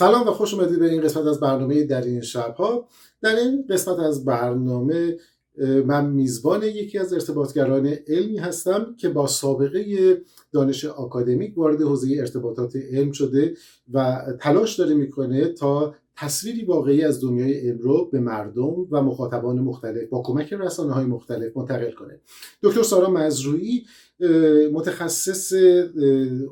سلام و خوش اومدید به این قسمت از برنامه در این شبها. در این قسمت از برنامه من میزبان یکی از ارتباطگران علمی هستم که با سابقه دانش آکادمیک وارد حوزه ارتباطات علم شده و تلاش داره می‌کنه تا تصویری واقعی از دنیای علم رو به مردم و مخاطبان مختلف با کمک رسانه های مختلف منتقل کنه. دکتر سارا مزروعی متخصص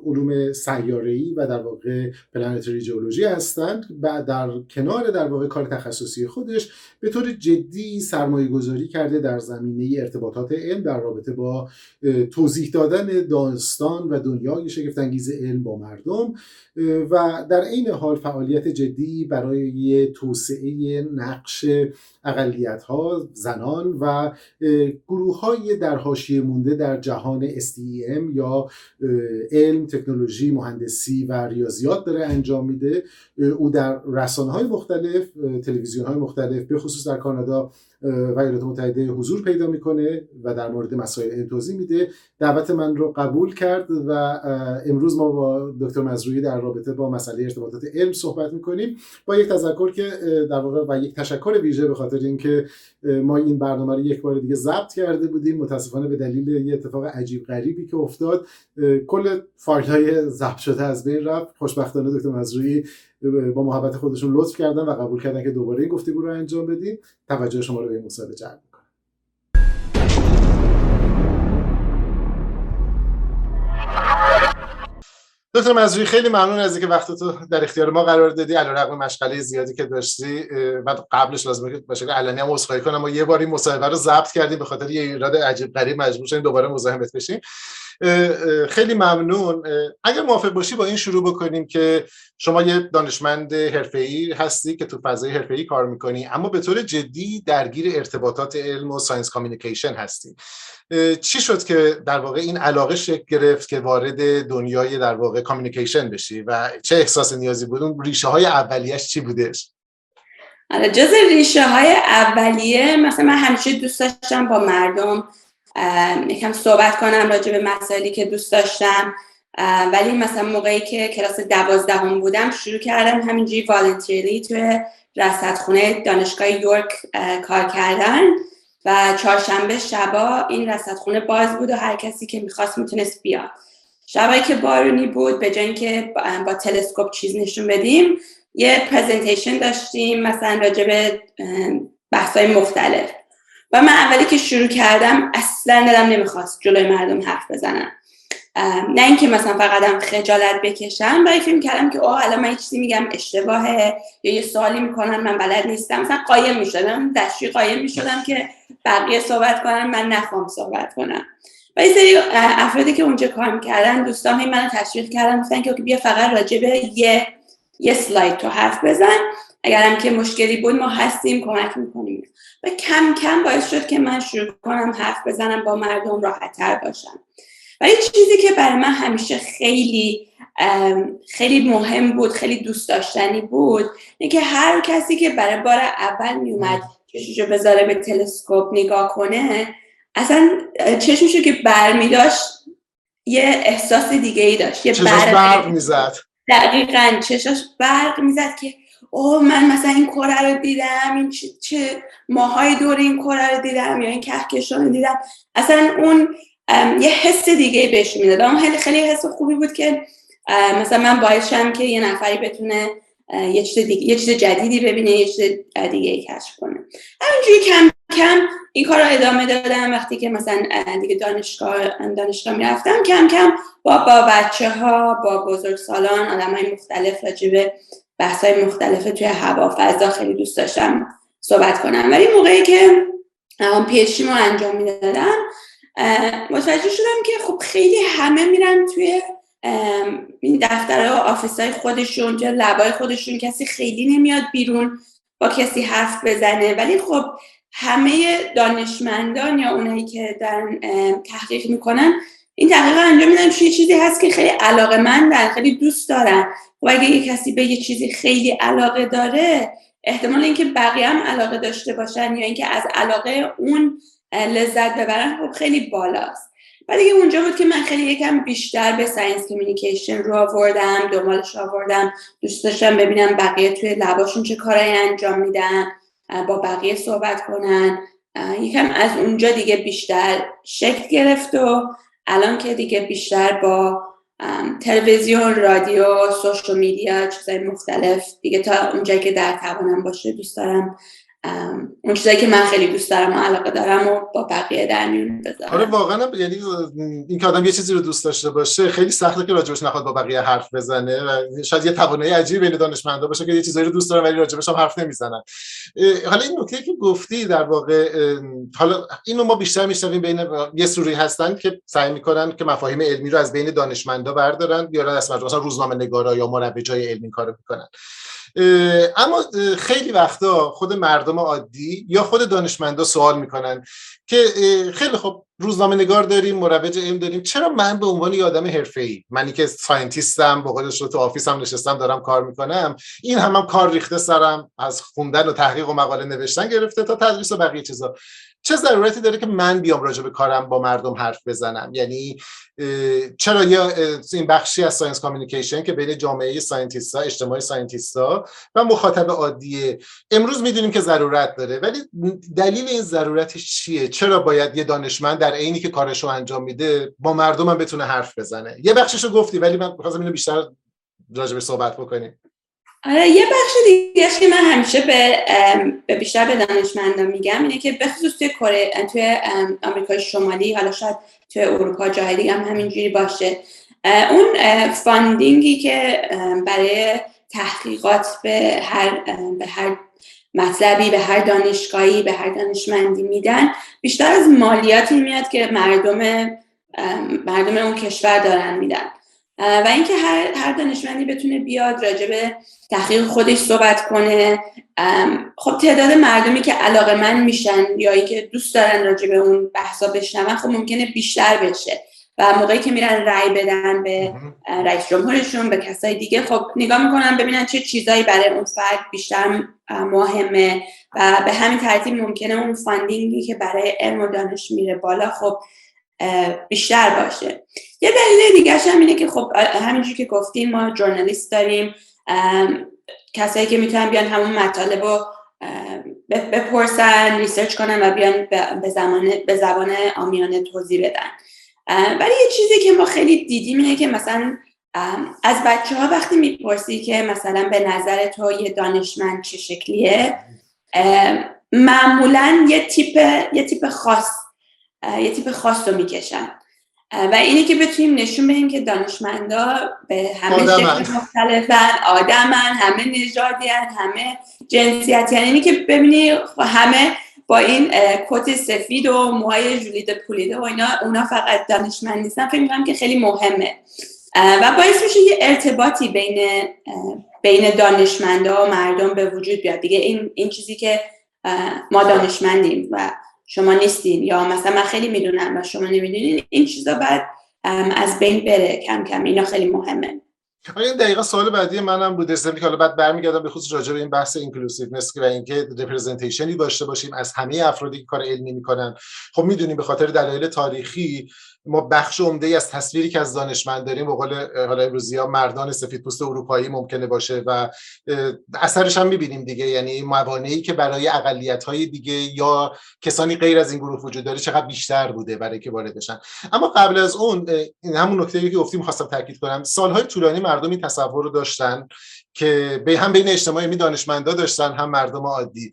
علوم سیاره‌ای و در واقع پلانتری جیولوژی هستند و در کنار در واقع کار تخصصی خودش به طور جدی سرمایه گذاری کرده در زمینه ارتباطات علم در رابطه با توضیح دادن داستان و دنیای شگفتانگیز علم با مردم و در عین حال فعالیت جدی برای توسعه نقش اقلیت ها زنان و گروه های در حاشیه مونده در جهان STEM یا علم تکنولوژی مهندسی و ریاضیات داره انجام میده. او در رسانه های مختلف تلویزیون های مختلف به خصوص در کانادا و ایالات متحده حضور پیدا می‌کنه و در مورد مسائل توضیح میده. دعوت من رو قبول کرد و امروز ما با دکتر مزروعی در رابطه با مسئله ارتباطات علم صحبت می‌کنیم. با یک تذکر که در واقع و یک تشکر ویژه به خاطر اینکه ما این برنامه رو یک بار دیگه ضبط کرده بودیم متاسفانه به دلیل یه اتفاق عجیب غریبی که افتاد کل فایل های ضبط شده از بین رفت. خوشبختانه دکتر مزروعی با محبت خودشون لطف کردن و قبول کردن که دوباره این گفتگو رو انجام بدیم توجه شما رو به این مصاحبه جلب می‌کنم. دکتر مزروی خیلی ممنون از اینکه وقت تو در اختیار ما قرار دادی. علیرغم مشغله زیادی که داشتی بعد قبلش لازمه به شکل علنی هم عذرخواهی کنم ما یه باری مصاحبه رو ضبط کردیم به خاطر یه ایراد عجیب غریب مجبور شدیم دوباره مزاحمت بشیم. خیلی ممنون. اگر موافق باشی با این شروع بکنیم که شما یه دانشمند حرفه‌ای هستی که تو فضای حرفه‌ای کار می‌کنی اما به طور جدی درگیر ارتباطات علم و science communication هستی. چی شد که در واقع این علاقه شکل گرفت که وارد دنیای در واقع کامیونیکیشن بشی و چه احساس نیازی بود؟ اون ریشه های اولیش چی بودش؟ آره، جز ریشه های اولیه مثلا من همیشه دوست داشتم با مردم یکم صحبت کنم راجع به مسائلی که دوست داشتم. ولی مثلا موقعی که کلاس دوازدهم بودم شروع کردم همینجوری والنتیرلی توی رصدخونه دانشگاه یورک کار کردن. و چهارشنبه شبا این رصدخونه باز بود و هر کسی که می‌خواست می‌تونست بیاد. شبایی که بارونی بود به جای که با تلسکوپ چیز نشون بدیم یه پرزنتیشن داشتیم مثلا راجع به بحثای مختلف. و من اولی که شروع کردم اصلا دلم نمی‌خواست جلوی مردم حرف بزنم. نه اینکه مثلا فقط هم خجالت بکشم برای فکر کردم که اوه الان من چیزی میگم اشتباهه یا یه سوالی می‌کنن من بلد نیستم. مثلا قایم می‌شدم دستشوی قایم می‌شدم که بقیه صحبت کنن من نخوام صحبت کنم. و یه سری افرادی که اونجا کار می‌کردن دوستان من منو تشویق کردن گفتن که بیا فقط راجع به یه یه سلاید تو حرف بزن. اگرم که مشکلی بود ما هستیم کمک می‌کنیم. و کم کم باعث شد که من شروع کنم حرف بزنم با مردم راحتتر باشم. و یه چیزی که برای من همیشه خیلی خیلی مهم بود خیلی دوست داشتنی بود اینکه هر کسی که برای بار اول میومد چشوشو بذاره به تلسکوپ نگاه کنه اصلا چشمشو که برمی داشت یه احساس دیگه ای داشت یه برق می‌زد. دقیقا چشاش برق می‌زد که اوه من مثلا این کره رو دیدم این چه, ماهای دور این کره رو دیدم یا این کهکشان رو دیدم. اصلا اون یه حس دیگه بهش می‌داد اون خیلی خیلی حس خوبی بود که مثلا من باعث که یه نفری بتونه یه چیز, دیگه، یه چیز جدیدی ببینه یه چیز دیگه کشف کنه. همینجوری کم کم این کار رو ادامه دادم. وقتی که مثلا دیگه دانشگاه دانشگاه می‌رفتم کم کم با با بچه ها با بزرگ سالان آدم های مختلف راجبه بحث های مختلف توی هوا. فضا خیلی دوست داشتم صحبت کنم. ولی موقعی که پیشی رو انجام می‌دادم متوجه شدم که خب خیلی همه میرن توی این دفتر و آفیس های خودشون توی لبای خودشون. کسی خیلی نمیاد بیرون با کسی حرف بزنه. ولی خب همه دانشمندان یا اونایی که دارن تحقیق می‌کنن این تحقیق انجام میدن چه چیزی هست که خیلی علاقه من در خیلی دوست دارن و خب اگه یه کسی به یه چیزی خیلی علاقه داره احتمال اینکه بقیه هم علاقه داشته باشن یا اینکه از علاقه اون لذت ببرن خب خیلی بالاست. و دیگه اونجا بود که من خیلی یکم بیشتر به science communication رو آوردم دنبالش آوردم دوست داشتم ببینم بقیه توی lab اشون چه کارایی انجام میدن با بقیه صحبت کنن. یکم از اونجا دیگه بیشتر شکل گرفت و الان که دیگه بیشتر با تلویزیون رادیو سوشال میدیا چیزای مختلف دیگه تا اونجایی که در توانم باشه دوست دارم اون چیزایی که من خیلی دوست دارم و علاقه دارم و با بقیه در میون بذارم. آره واقعا یعنی این که آدم یه چیزی رو دوست داشته باشه خیلی سخته که راجبش نخواد با بقیه حرف بزنه و شاید یه توانایی عجیبی بین دانشمندا باشه که یه چیزایی رو دوست دارن ولی راجبش هم حرف نمی‌زنن. حالا این نکته که گفتی در واقع حالا اینو ما بیشتر میشنویم بین یه سوری هستن که سعی می‌کنن که مفاهیم علمی رو از بین دانشمندا بردارن بیارن از مثلا روزنامه نگارا یا مروجای علمی کارو می‌کنن. اما خیلی وقتا خود مردم عادی یا خود دانشمندا سوال می‌کنن که خیلی خب روزنامه نگار داریم مروج علم داریم چرا من به عنوان یه آدم ای منی که scientist م با خودش تو office هم نشستم دارم کار می‌کنم این هم, هم کار ریخته سرم از خوندن و تحقیق و مقاله نوشتن گرفته تا تدریس و بقیه چیزا. چه ضرورتی داره که من بیام راجع به کارم با مردم حرف بزنم؟ یعنی چرا یا این بخشی از science communication که بین جامعه scientist ها اجتماعی scientist ها و مخاطب عادیه امروز می‌دونیم که ضرورت داره. ولی دلیل این ضرورتش چیه؟ چرا باید یه دانشمند در عینی که کارش رو انجام میده با مردم هم بتونه حرف بزنه؟ یه بخشش رو گفتی ولی من می‌خواستم اینو بیشتر راجع صحبت بکنیم. یه بخش دیگه که من همیشه به, بیشتر به دانشمندان میگم اینه که بخصوص توی کره توی آمریکای شمالی حالا شاید توی اروپا جای دیگه هم همینجوری باشه. اون فاندینگی که برای تحقیقات به هر به هر مطلبی به هر دانشگاهی به هر دانشمندی میدن بیشتر از مالیاتی میاد که مردم مردم اون کشور دارن میدن. و اینکه هر هر دانشمندی بتونه بیاد راجع به تحقیق خودش صحبت کنه. خب تعداد مردمی که علاقه من میشن یا اینکه دوست دارن راجع به اون بحثا بشنون خب ممکنه بیشتر بشه و موقعی که میرن رأی بدن به رئیس جمهورشون به کسای دیگه خب نگاه می‌کنن ببینن چه چیزایی برای اون فرد بیشتر مهمه و به همین ترتیب ممکنه اون فاندینگی که برای علم و دانش میره بالا خب بیشتر باشه. یه دلیل دیگه هم اینه که خب همینجور که گفتیم ما جورنالیست داریم کسایی که می‌تونن بیان همون مطالب رو بپرسن research کنن و بیان به, زمان به زبان عامیانه توضیح بدن. ولی یه چیزی که ما خیلی دیدیم اینه که مثلا از بچه ها وقتی می‌پرسی که مثلا به نظر تو یه دانشمند چه شکلیه معمولا یه تیپ یه تیپ خاص یه تیپ خاص رو می‌کشن. و اینه که بتونیم نشون بدیم که دانشمندا به همه شکل مختلفن آدمن همه نژادی همه جنسیتی اینه که ببینی همه با این کت سفید و موهای جولیده پولیده و اینا اونا فقط دانشمند نیستن. فکر می‌کنم که خیلی مهمه. و باعث میشه یه ارتباطی بین بین دانشمندا و مردم به وجود بیاد. دیگه این این چیزی که ما دانشمندیم و شما نیستین. یا مثلا من خیلی می‌دونم و شما نمی‌دونین این چیزا بعد از بین بره کم کم. اینا خیلی مهمه. آره، این دقیقا سوال بعدی منم بود. که حالا بعد برمیگردم به خصوص راجع به این بحث اینکلوسیونس و اینکه رپرزنتیشنی داشته باشیم از همه افرادی که کار علمی می‌کنن. خب می‌دونیم به خاطر دلایل تاریخی ما بخش عمده از تصویری که از دانشمند داریم به قول حالا امروزی ها مردان سفید پوست اروپایی ممکنه باشه و اثرش هم می‌بینیم دیگه. یعنی موانعی که برای اقلیت های دیگه یا کسانی غیر از این گروه وجود داره چقدر بیشتر بوده برای که وارد بشن. اما قبل از اون این همون نکته که گفتیم خواستم تاکید کنم. سالهای طولانی مردم این تصور رو داشتن که هم بین اجتماعی می دانشمندا داشتن هم مردم عادی.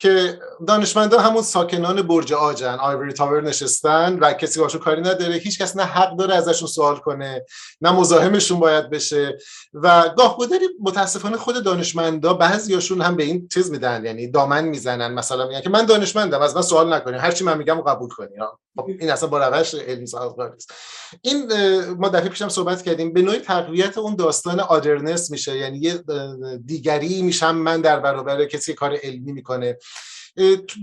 که دانشمندا همون ساکنان برج آجن آیوری تاور نشستن و کسی باشون کاری نداره هیچ کس نه حق داره ازشون سوال کنه نه مزاحمشون باید بشه. و گاه گداری متاسفانه خود دانشمندا بعضیاشون هم به این چیز میدن یعنی دامن می‌زنن. مثلا میگن که من دانشمندم از من سوال نکنین هر چی من میگم قبول کنین. این اصلا با روش علمی سازگار نیست. این ما دفعه پیشم صحبت کردیم به نوعی تقویت اون داستان آدرنس میشه. یعنی یه دیگری میشم من در برابر کسی کار علمی می‌کنه.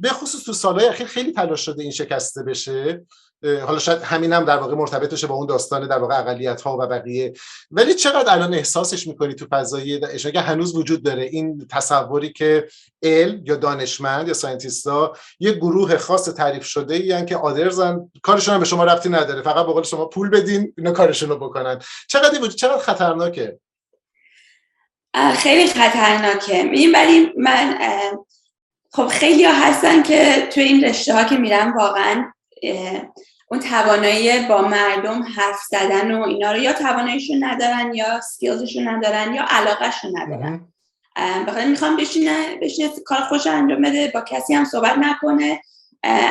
به خصوص تو سالهای اخیر خیلی تلاش شده این شکسته بشه. حالا شاید همین هم در واقع مرتبط با اون داستان در واقع اقلیت ها و بقیه. ولی چقدر الان احساسش می‌کنی تو فضای که هنوز وجود داره این تصوری که علم یا دانشمند یا ساینتیستا یه گروه خاص تعریف شده ای که آدرزن کارشون هم به شما رفتی نداره فقط به قول شما پول بدین اینا کارشون رو بکنن. چقدر وجود چقدر خطرناکه؟ خیلی خطرناکه. این ولی من خب خیلی ها هستن که توی این رشته ها که میرن واقعا اون توانایی با مردم حرف زدن و اینا رو یا تواناییشون ندارن یا سکیلزشون ندارن یا علاقهشون ندارن. بخاطر می‌خوام بشینه بشینه کار خوش انجام بده با کسی هم صحبت نکنه.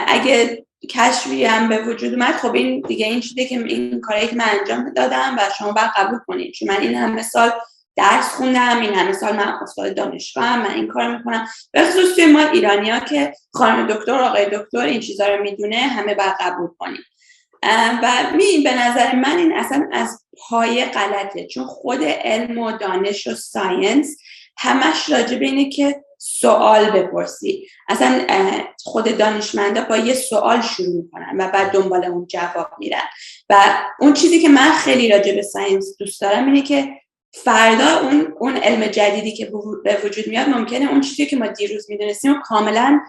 اگه کشفی هم به وجود اومد خب این دیگه این شده که این کاری که من انجام دادم و شما باید قبول کنید چون من این همه سال درس خوندم این همه سال من استاد دانشگاه من این کار می‌کنم. به خصوص توی ما ایرانی ها که خانم دکتر آقای دکتر این چیزها رو می‌دونه همه باید قبول کنیم. و می به نظر من این اصلا از پای غلطه چون خود علم و دانش و ساینس همش راجع به اینه که سوال بپرسی. اصلا خود دانشمندا با یه سوال شروع می‌کنن و بعد دنبال اون جواب میرن. و اون چیزی که من خیلی راجع ساینس دوست دارم اینه که فردا اون اون علم جدیدی که به وجود میاد ممکنه اون چیزی که ما دیروز می‌دونستیم و کاملا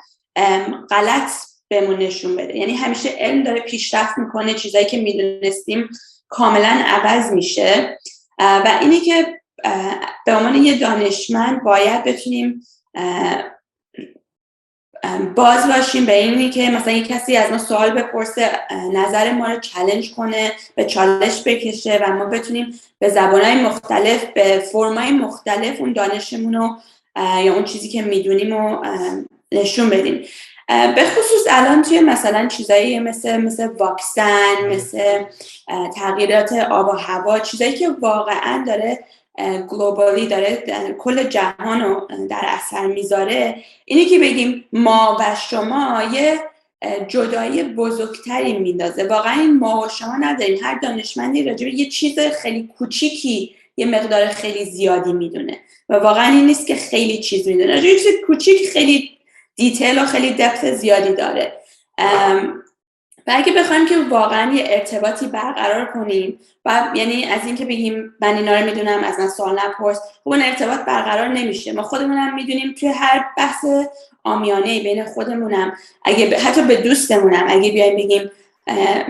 غلط بهمون نشون بده. یعنی همیشه علم داره پیشرفت می‌کنه چیزایی که می‌دونستیم کاملا عوض میشه. و اینی که به عنوان یه دانشمند باید بتونیم باز باشیم به اینی که مثلا یه کسی از ما سوال بپرسه نظر ما رو چلنج کنه به چالش بکشه و ما بتونیم به زبانهای مختلف به فرمای مختلف اون دانشمون رو یا اون چیزی که می‌دونیم رو نشون بدیم. به خصوص الان توی مثلا چیزایی مثل مثل واکسن مثل تغییرات آب و هوا چیزایی که واقعا داره گلوبالی داره کل جهان رو در اثر می‌ذاره. اینه که بگیم ما و شما یه جدایی بزرگتری میندازه. واقعا این ما و شما نداریم. هر دانشمندی راجع یه چیز خیلی کوچیکی یه مقدار خیلی زیادی می‌دونه. و واقعا این نیست که خیلی چیز می‌دونه. راجع چیز کوچیک خیلی دیتیل و خیلی دپت زیادی داره. و اگه بخوایم که واقعا یه ارتباطی برقرار کنیم و یعنی از اینکه بگیم من اینا رو می‌دونم از من سوال نپرس خب اون ارتباط برقرار نمیشه. ما خودمونم می‌دونیم توی هر بحث آمیانه بین خودمونم اگه حتی به دوستمونم اگه بیایم بگیم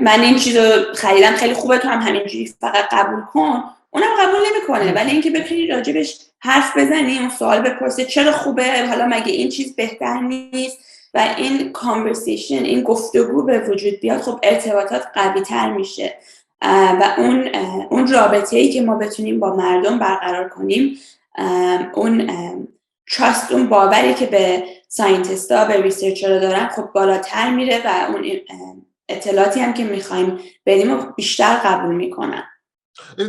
من این چیز رو خریدم خیلی خوبه تو هم همینجوری فقط قبول کن اونم قبول نمی‌کنه. ولی اینکه بتونی راجبش حرف بزنی اون سوال بپرسه چرا خوبه؟ حالا مگه این چیز بهتر نیست؟ و این conversation این گفتگو به وجود بیاد خب ارتباطات قوی تر میشه و اون اون رابطه ای که ما بتونیم با مردم برقرار کنیم اون trust اون باوری که به scientist ا به researcher دارن خب بالاتر میره و اون اطلاعاتی هم که می‌خوایم بدیم بیشتر قبول می‌کنن.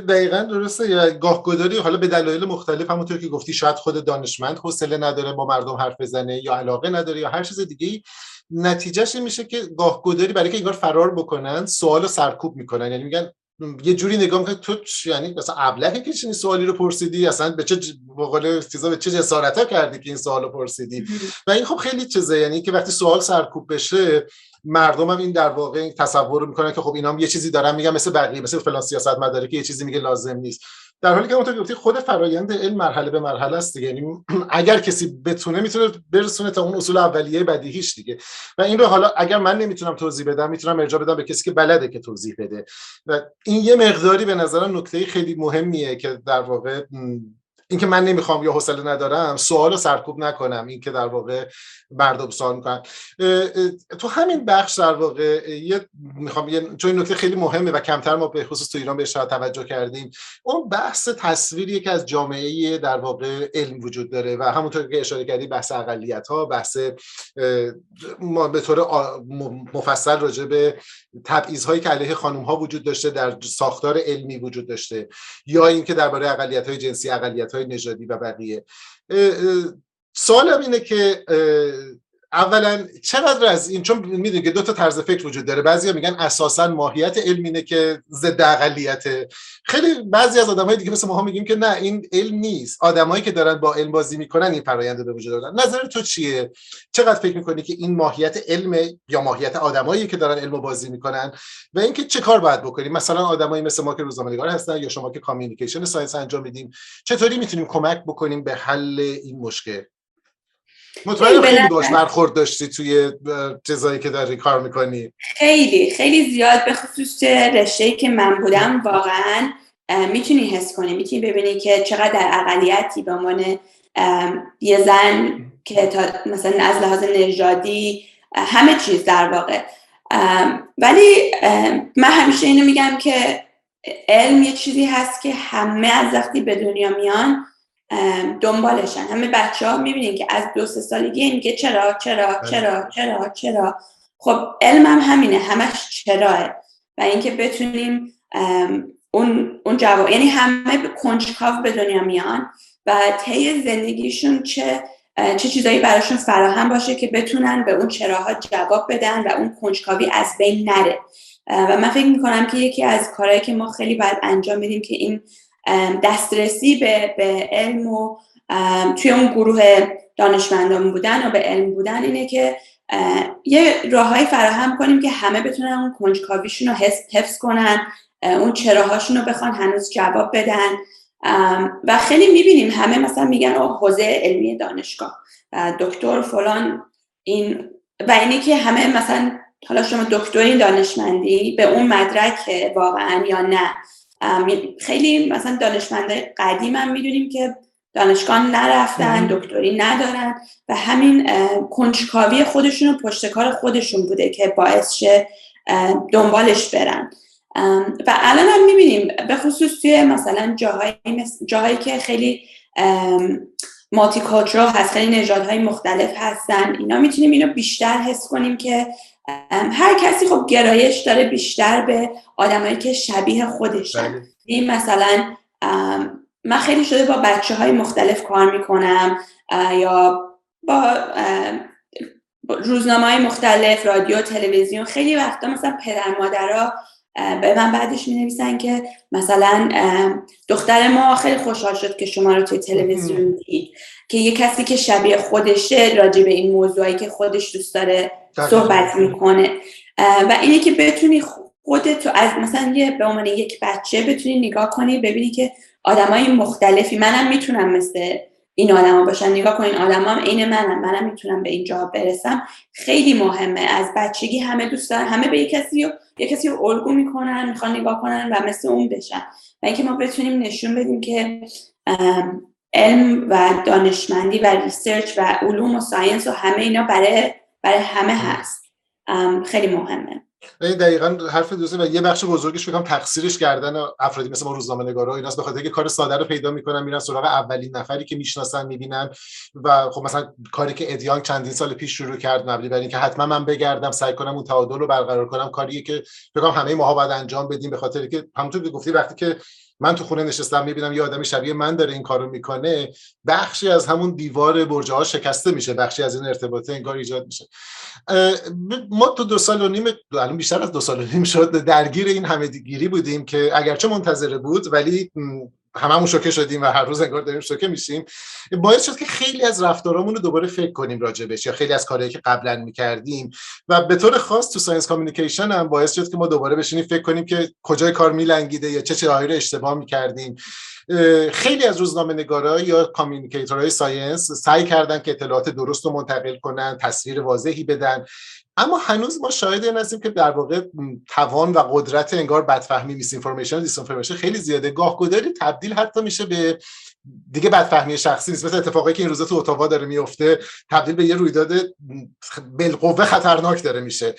دقیقا درسته. یا گاهگداری حالا به دلایل مختلف همونطور که گفتی شاید خود دانشمند حوصله نداره با مردم حرف بزنه یا علاقه نداره یا هر چیز دیگه نتیجهش میشه که گاهگداری برای که انگار فرار بکنن سوال سرکوب می‌کنن. یعنی میگن یه جوری نگاه می‌کنه تو یعنی مثلا ابلهی که چنین سوالی رو پرسیدی اصلا به چه بقول به چه جسارتا کردی که این سوال رو پرسیدی و این خب خیلی چیزه یعنی که وقتی سوال سرکوب بشه مردم هم این در واقع تصور رو می‌کنن که خب اینا هم یه چیزی دارن میگن مثل بقیه مثل فلان سیاست مداره که یه چیزی میگه لازم نیست. در حالی که اونطور گفتی خود فرایند علم مرحله به مرحله است دیگه. یعنی اگر کسی بتونه می‌تونه برسونه تا اون اصول اولیه بدیهیش دیگه. و این رو حالا اگر من نمی‌تونم توضیح بدم می‌تونم ارجاع بدم به کسی که بلده که توضیح بده. و این یه مقداری به نظرم نکته خیلی مهمیه که در واقع اینکه من نمی‌خوام یا حوصله ندارم سوال سرکوب نکنم این که در واقع مردم سوال می‌کنن. تو همین بخش در واقع یه می‌خوام یه چون نکته خیلی مهمه و کمتر ما به خصوص تو ایران بهش توجه کردیم. اون بحث تصویری که از جامعه در واقع علم وجود داره و همونطور که اشاره کردی بحث اقلیت ها بحث ما به طور مفصل راجع به تبعیض هایی که علیه خانم ها وجود داشته در ساختار علمی وجود داشته یا اینکه درباره اقلیت های جنسی اقلیت های نژادی و بقیه. سوالم اینه که اولا چقدر از این چون می‌دونید که دو تا طرز فکر وجود داره. بعضیا میگن اساسا ماهیت علم اینه که ضد اقلیته خیلی بعضی از آدمای دیگه مثل ما میگیم که نه این علم نیست. آدمایی که دارن با علم بازی می‌کنن این فرآیند به وجود دارن نظر تو چیه؟ چقدر فکر می‌کنی که این ماهیت علم یا ماهیت آدمایی که دارن علم بازی می‌کنن و اینکه چه کار باید بکنیم؟ مثلا آدمایی مثل ما که روزنامه‌نگار هستن یا شما که communication science انجام میدیم چطوری می‌تونیم کمک بکنیم به حل این مشکل؟ مطمئن خیلی باش برخورد داشتی توی چیزایی که داری کار می‌کنی. خیلی خیلی زیاد به خصوص رشته که من بودم واقعا می‌تونی حس کنی. می‌تونی ببینی که چقدر در اقلیتی به عنوان یه زن که تا مثلا از لحاظ نژادی همه چیز در واقع. ولی من همیشه اینو میگم که علم یه چیزی هست که همه از وقتی به دنیا میان دنبالشن. همه بچه ها می‌بینین که از دو سه سالگی میگه چرا چرا بله. چرا چرا چرا. خب علمم همینه همش چراه و اینکه بتونیم اون اون جواب یعنی همه کنجکاو به دنیا میان و طی زندگیشون چه چه چیزایی براشون فراهم باشه که بتونن به اون چراها جواب بدن و اون کنجکاوی از بین نره. و من فکر می‌کنم که یکی از کارهایی که ما خیلی باید انجام بدیم که این دسترسی به, به علم و توی اون گروه دانشمندان بودن و به علم بودن اینه که یه راههایی فراهم کنیم که همه بتونن اون کنجکاویشون رو حفظ کنن اون چراهاشون رو بخوان هنوز جواب بدن. و خیلی می‌بینیم همه مثلا میگن او حوزه علمی دانشگاه دکتر فلان این و اینه که همه مثلا حالا شما دکتری دانشمندی به اون مدرک واقعا یا نه. خیلی مثلا دانشمنده قدیم هم می‌دونیم که دانشگاه نرفتن دکتری ندارن و همین کنجکاوی خودشون و پشتکار خودشون بوده که باعث شه دنبالش برن. و الان هم می‌بینیم به خصوص توی مثلا جاهایی, جاهایی که خیلی مالتی هست خیلی نژادهای مختلف هستن اینا می‌تونیم اینو بیشتر حس کنیم که هر کسی خب گرایش داره بیشتر به آدمایی که شبیه خودشن بله. این مثلا من خیلی شده با بچه های مختلف کار می‌کنم یا با روزنامه های مختلف رادیو تلویزیون. خیلی وقتا مثلا پدر مادرها به من بعدش می نویسن که مثلا دختر ما خیلی خوشحال شد که شما رو توی تلویزیون دید. که یه کسی که شبیه خودشه راجع به این موضوعی که خودش دوست داره صحبت می‌کنه. و اینه که بتونی خودت تو از مثلا یه به عنوان یک بچه بتونی نگاه کنی ببینی که آدمای مختلفی منم می‌تونم مثل این آدما باشن نگاه کنین آدما هم عین منم. منم می‌تونم به اینجا برسم. خیلی مهمه. از بچگی همه دوست دارن. همه به یک کسی رو یک کسی رو الگو می‌کنن می‌خوان نگاه کنن و مثل اون بشن. و اینکه ما بتونیم نشون بدیم که علم و دانشمندی و research و علوم و science و همه اینا برای برای همه هست. خیلی مهمه. این دقیقا حرف درسته و یه بخش بزرگش بگم تقصیرش کردن افرادی مثل ما روزنامه نگارا ایناست به خاطر که کار ساده رو پیدا می‌کنن میرن سراغ اولین نفری که می‌شناسن می‌بینن و خب مثلا کاری که ادیان چندین سال پیش شروع کرد مبنی بر اینکه حتما من بگردم سعی کنم اون تعادل رو برقرار کنم کاریه که بگم همه ماها باید انجام بدیم به خاطر که همونطور که گفتی وقتی که من تو خونه نشستم می‌بینم یه آدمی شبیه من داره این کارو می‌کنه بخشی از همون دیوار برجه ها شکسته میشه بخشی از این ارتباطه انگار ایجاد میشه. ما تو دو سال و نیم الان بیشتر از دو سال و نیم شد درگیر این همه گیری بودیم که اگرچه منتظره بود ولی هممون شوکه شدیم و هر روز انگار داریم شوکه میشیم. باعث شد که خیلی از رفتارامون رو دوباره فکر کنیم راجبش یا خیلی از کارهایی که قبلا می‌کردیم. و به طور خاص تو science communication هم باعث شد که ما دوباره بشینیم فکر کنیم که کجای کار میلنگیده یا چه چیزهایی رو اشتباه می‌کردیم. خیلی از روزنامه نگارا یا communicator های science سعی کردن که اطلاعات درست رو منتقل کنن تصویر واضحی بدن. اما هنوز ما شاهد این هستیم که در واقع توان و قدرت انگار بدفهمی misinformation dis خیلی زیاده. گاه گداری تبدیل حتی میشه به دیگه بدفهمی شخصی نیست. مثل اتفاقی که این روزا تو Ottawa داره میفته تبدیل به یه رویداد بالقوه خطرناک داره میشه.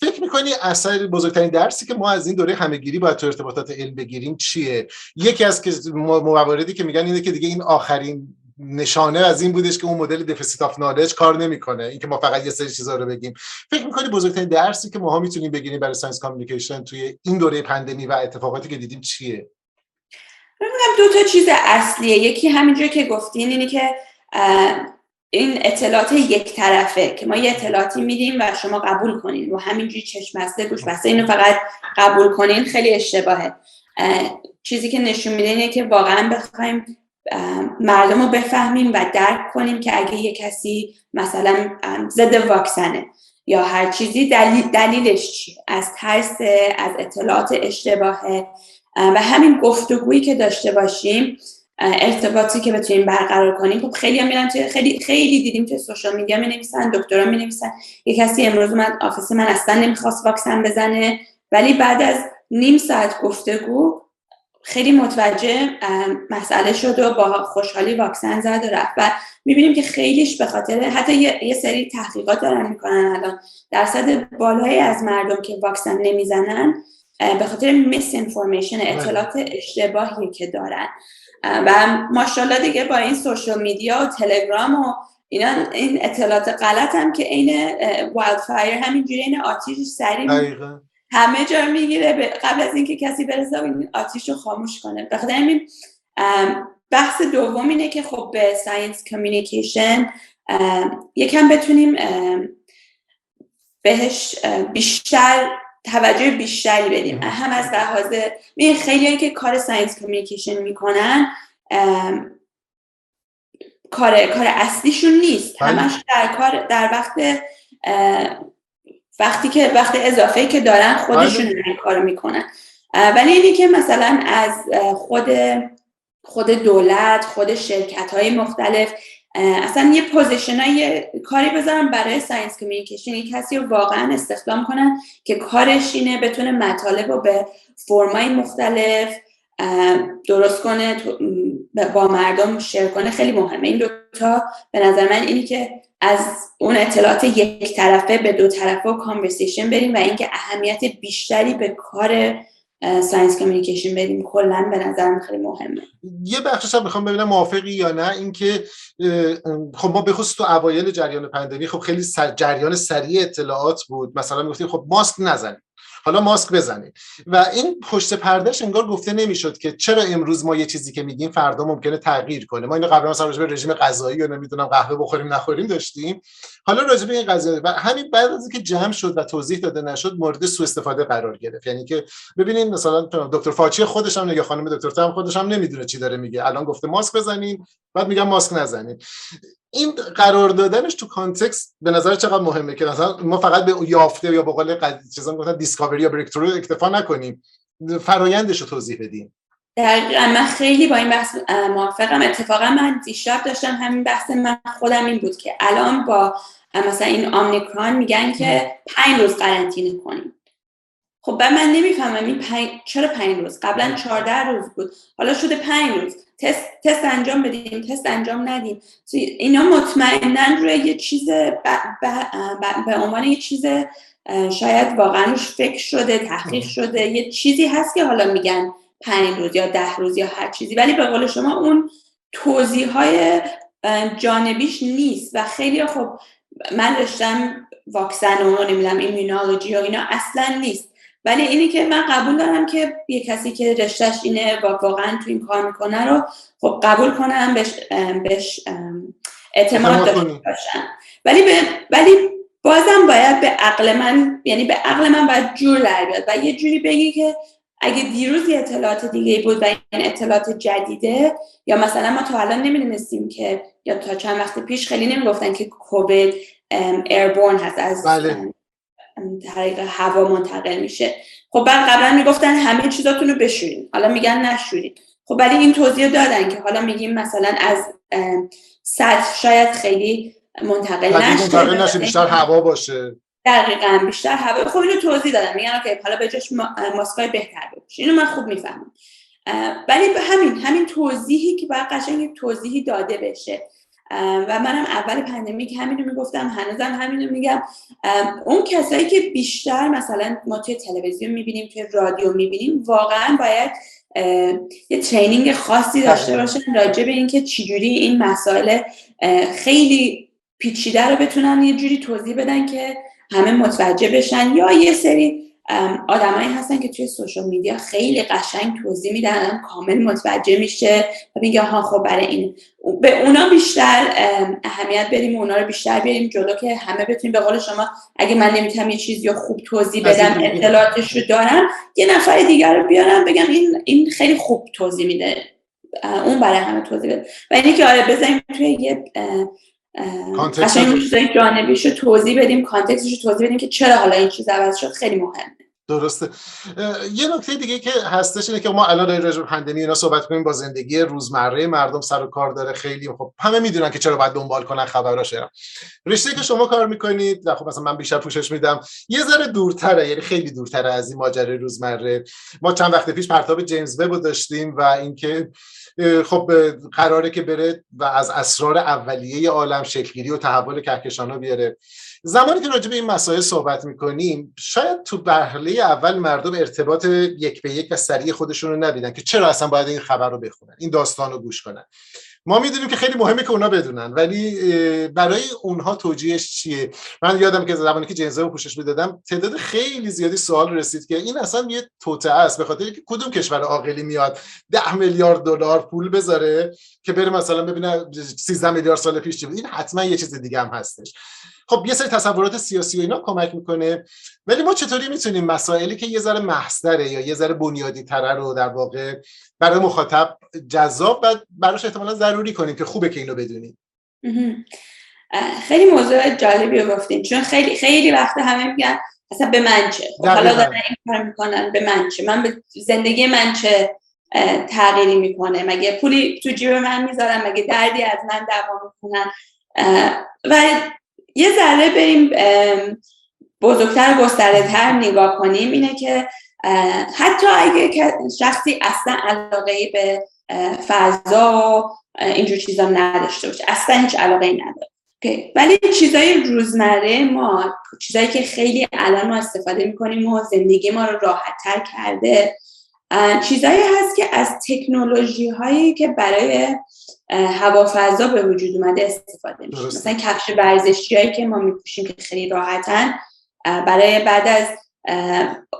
فکر می‌کنی اثر بزرگترین درسی که ما از این دوره همه‌گیری باید تو ارتباطات علم بگیریم چیه؟ یکی از که مواردی که میگن اینه که دیگه این آخرین نشانه از این بودش که اون مدل deficit of knowledge کار نمی‌کنه. اینکه ما فقط یه سری چیزا رو بگیم. فکر می‌کنی بزرگترین درسی که ما می‌تونیم بگیریم برای science communication توی این دوره pandemی و اتفاقاتی که دیدیم چیه؟ من دو تا چیز اصلیه. یکی همینجور که گفتین اینه که این اطلاعات یک طرفه که ما یه اطلاعاتی میدیم و شما قبول کنین. و همینجوری چشم بسته گوش بسته اینو فقط قبول کنین خیلی اشتباهه. چیزی که نشون میده اینه که واقعا بخوایم مردم رو بفهمیم و درک کنیم که اگه یه کسی مثلا ضد واکسنه یا هر چیزی دلیل دلیلش چیه؟ از ترس از اطلاعات اشتباهه. و همین گفتگویی که داشته باشیم ارتباطی که بتونیم برقرار کنیم خب خیلی هم میرن خیلی خیلی دیدیم که social media می نویسن دکترا می نویسن یه کسی امروز اومد office من اصلا نمی‌خواست واکسن بزنه. ولی بعد از نیم ساعت گفتگو خیلی متوجه مسئله شد و با خوشحالی واکسن زد و رفت. و می‌بینیم که خیلیش به خاطر حتی یه, سری تحقیقات دارن می‌کنن الان. درصد بالایی از مردم که واکسن نمی‌زنن به خاطر misinformation بله. اطلاعات اشتباهی که دارن. و ماشاءالله دیگه با این social media و تلگرام و اینا این اطلاعات غلط هم که عین wildfire همینجوری این آتیش سریع همه جا می‌گیره. قبل از اینکه کسی برسه این آتیش رو خاموش کنه. بخاطر همین بحث دوم اینه که خب به science communication یکم بتونیم بهش بیشتر توجه بیشتری بدیم. هم از لحاظ خیلی که کار science communication می‌کنن کار کار اصلیشون نیست. بله. همش در کار در وقت وقتی که وقت اضافه که دارن خودشون بله. این کارو می‌کنن. ولی اینی که مثلا از خود خود دولت خود شرکت های مختلف اصلا یه position های کاری بذارم برای science communication. یه کسی رو واقعا استخدام کنن که کارش اینه بتونه مطالب رو به فرمای مختلف درست کنه با مردم share کنه. خیلی مهمه. این دوتا به نظر من اینی که از اون اطلاعات یک طرفه به دو طرفه conversation بریم و اینکه اهمیت بیشتری به کار science communication بدیم. کلا به نظرم خیلی مهمه. یه بخشش هم می‌خوام ببینم موافقی یا نه. اینکه خب ما به خصوص تو اوایل جریان pandemی خب خیلی جریان سریع اطلاعات بود. مثلا می‌گفتیم خب ماسک نزنید. حالا ماسک بزنید. و این پشت پرده‌ش انگار گفته نمی‌شد که چرا امروز ما یه چیزی که میگیم فردا ممکنه تغییر کنه. ما اینو قبلا مثلا به رژیم غذایی یا نمی‌دونم قهوه بخوریم نخوریم داشتیم. حالا راجع به این قضیه و همین بعد از اینکه جمع شد و توضیح داده نشد مورد سوء استفاده قرار گرفت. یعنی که ببینید مثلا دکتر فاچی خودش هم یا خانم دکتر تام خودش هم نمی‌دونه چی داره میگه. الان گفته ماسک بزنین بعد میگم ماسک نزنین این قرار دادنش تو context به نظر چقدر مهمه که مثلا ما فقط به یافته یا به قول چیزا گفتن discovery یا break اکتفا نکنیم. فرایندش رو توضیح بدیم. دقیقا. من خیلی با این بحث موافقم. اتفاقا من دیشب داشتم همین بحث من خودم این بود که الان با مثلا این omicron میگن که پنج روز قرنطینه کنیم خب من نمی‌فهمم این پنج... چرا پنج روز؟ قبلا چهارده روز بود. حالا شده پنج روز. تست, تست انجام بدیم تست انجام ندیم. اینا مطمئنا روی یه چیز به عنوان یه چیز شاید واقعا روش فکر شده تحقیق شده. یه چیزی هست که حالا میگن پنج روز یا ده روز یا هر چیزی. ولی به قول شما اون توضیح های جانبیش نیست. و خیلی خب من داشتم واکسن و نمی‌دونم ایمونولوژی و اینا اصلا نیست. ولی اینی که من قبول دارم که یه کسی که رشتهش اینه و واقعا تو این کار می‌کنه رو خب قبول کنم بهش, بهش اعتماد داشته باشم ولی ولی بازم باید به عقل من یعنی به عقل من باید جور در بیاد و یه جوری بگی که اگه دیروز یه اطلاعات دیگه بود و این اطلاعات جدیده یا مثلا ما تا الان نمی‌دونستیم که یا تا چند وقت پیش خیلی نمی‌گفتن که کووید ایربورن هست از بله. طریق هوا منتقل میشه. خب بعد قبلا می‌گفتن همه چیزاتون رو بشورین. حالا میگن نشورین. خب ولی این توضیح دادن که حالا میگیم مثلا از سطح شاید خیلی منتقل نشه منتقل نشه بیشتر هوا باشه. دقیقا بیشتر هوا. خب اینو توضیح دادن. میگن که حالا به جاش ماسکای بهتر بپوش اینو من خوب می‌فهمم. ولی همین همین توضیحی که باید قشنگ توضیحی داده بشه. و منم اول پندمی که همینو می‌گفتم هنوزم همینو میگم. اون کسایی که بیشتر مثلا ما توی تلویزیون می‌بینیم توی رادیو می‌بینیم واقعا باید یه ترینینگ خاصی داشته باشن راجع به اینکه چجوری این مسائل خیلی پیچیده رو بتونن یه جوری توضیح بدن که همه متوجه بشن یا یه سری آدمایی هستن که توی سوشال میدیا خیلی قشنگ توضیح میدن کامل متوجه میشه و میگه ها خب برای این به اونا بیشتر اهمیت بریم و اونا رو بیشتر بریم جلو که همه بتونیم به قول شما اگه من نمی‌تونم یه چیزی رو خوب توضیح بدم اطلاعاتش رو دارم یه نفر دیگر رو بیارم بگم این این خیلی خوب توضیح میده اون برای همه توضیح بده. و اینی که آره بزنیم توی یه قشنگ چیزای جانبیش رو توضیح بدیم کانتکستش رو توضیح بدیم که چرا حالا این چیز عوض شد. خیلی مهمه. درسته. یه نکته دیگه که هستش اینه که ما الان داریم راجع به پندمی اینا صحبت کنیم با زندگی روزمره مردم سر و کار داره. خیلی خب همه می‌دونن که چرا باید دنبال کنن خبراش رشته که شما کار می‌کنید خب مثلا من بیشتر پوشش میدم. یه ذره دورتره یعنی خیلی دورتره از این ماجرای روزمره. ما چند وقت پیش پرتاب جیمز وب داشتیم و اینکه خب قراره که بره و از اسرار اولیه عالم شکلگیری و تحول کهکشان بیاره. زمانی که راجع به این مسائل صحبت می‌کنیم شاید تو مرحله اول مردم ارتباط یک به یک و سریع خودشون رو نبیدن که چرا اصلا باید این خبر رو بخونن این داستان رو گوش کنن. ما می‌دونیم که خیلی مهمه که اونا بدونن ولی برای اونها توجیهش چیه؟ من یادم که زمانی که جنزه رو پوشش می‌دادم تعداد خیلی زیادی سوال رسید که این اصلا یه توته است به خاطر که کدوم کشور عاقلی میاد ده میلیارد دلار پول بذاره که بره مثلا ببینه 13 میلیارد سال پیش چی بود؟ این حتما یه چیز دیگه هم هستش. خب یه سری تصورات سیاسی و اینا کمک می‌کنه. ولی ما چطوری می‌تونیم مسائلی که یه ذره محضره یا یه ذره بنیادی تره رو در واقع برای مخاطب جذاب و براش احتمالا ضروری کنیم که خوبه که اینو بدونیم. خیلی موضوع جالبی رو گفتیم چون خیلی خیلی وقت همه میگن اصلا به من چه؟ خب حالا دارن این کار می‌کنن. به من چه؟ من به زندگی من چه تغییری می‌کنه؟ مگه پولی تو جیب من می‌ذارم مگه دردی از من دوا می‌کنن؟ و یه ذره بریم بزرگتر گسترده تر نگاه کنیم اینه که حتی اگه شخصی اصلا علاقه به فضا و اینجور چیزا نداشته باشه. اصلا هیچ علاقه نداره. ولی چیزای روزمره ما چیزایی که خیلی الان ما استفاده می‌کنیم و زندگی ما رو راحت تر کرده چیزایی هست که از تکنولوژی هایی که برای هوافضا به وجود اومده استفاده میشه. مثلا کفش ورزشی هایی که ما میپوشیم که خیلی راحتن برای بعد از